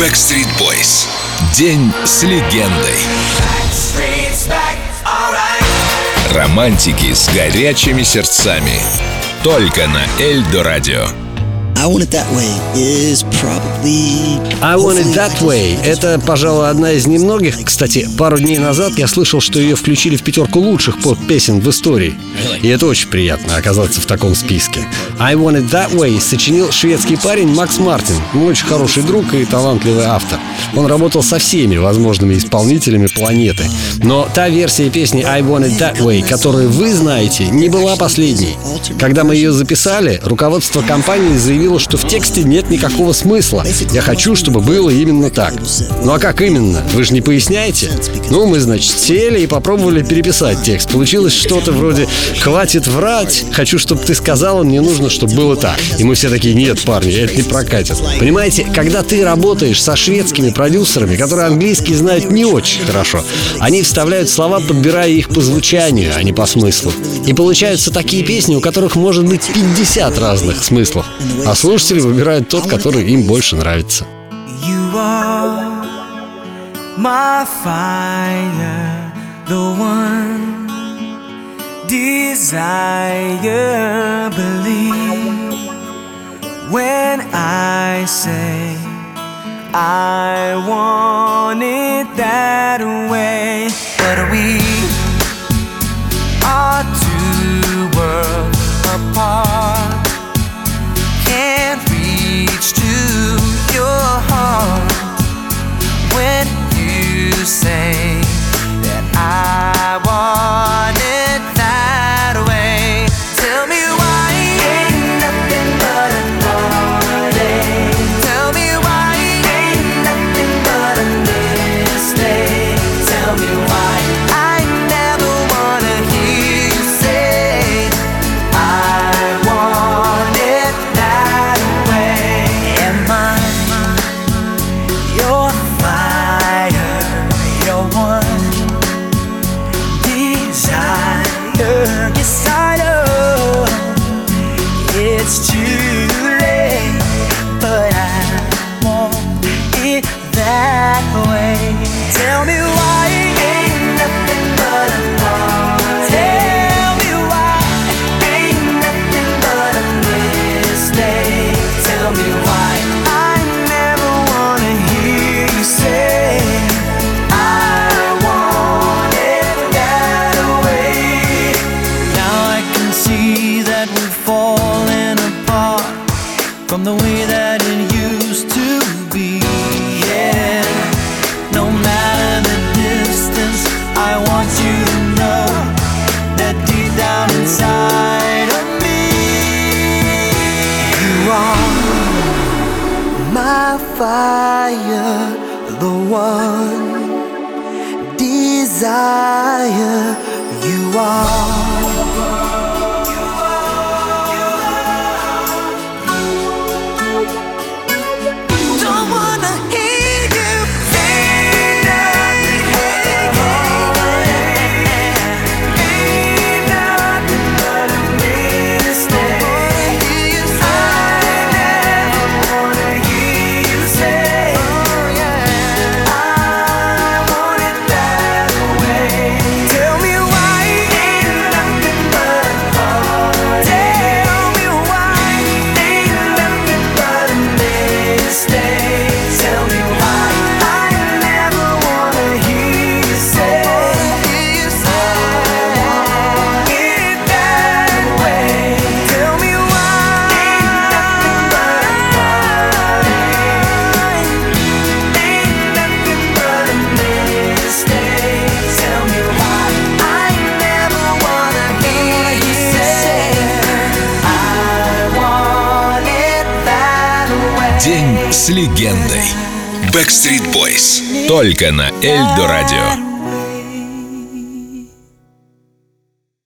Backstreet Boys. День с легендой. Романтики с горячими сердцами. Только на Эльдо Радио. I Want It That Way is probably... I Want It That Way — это, пожалуй, одна из немногих. Кстати, пару дней назад я слышал, что ее включили в пятерку лучших поп-песен в истории. И это очень приятно оказаться в таком списке. I Want It That Way сочинил шведский парень Макс Мартин. Ну, очень хороший друг и талантливый автор. Он работал со всеми возможными исполнителями планеты. Но та версия песни I Want It That Way, которую вы знаете, не была последней. Когда мы ее записали, руководство компании заявило, говорила, что в тексте нет никакого смысла. Я хочу, чтобы было именно так. Ну а как именно? Вы же не поясняете? Ну, мы, значит, сели и попробовали переписать текст. Получилось что-то вроде «Хватит врать, хочу, чтобы ты сказала, мне нужно, чтобы было так». И мы все такие «Нет, парни, это не прокатит». Понимаете, когда ты работаешь со шведскими продюсерами, которые английский знают не очень хорошо, они вставляют слова, подбирая их по звучанию, а не по смыслу. И получаются такие песни, у которых может быть 50 разных смыслов. А слушатели выбирают тот, который им больше нравится. My fire, the one desire, believe when I say I want it that way. See that we've fallen apart from the way that it used to be. Yeah, no matter the distance, I want you to know that deep down inside of me, you are my fire, the one desire. You are. День с легендой. Backstreet Boys. Только на Эльдо Радио.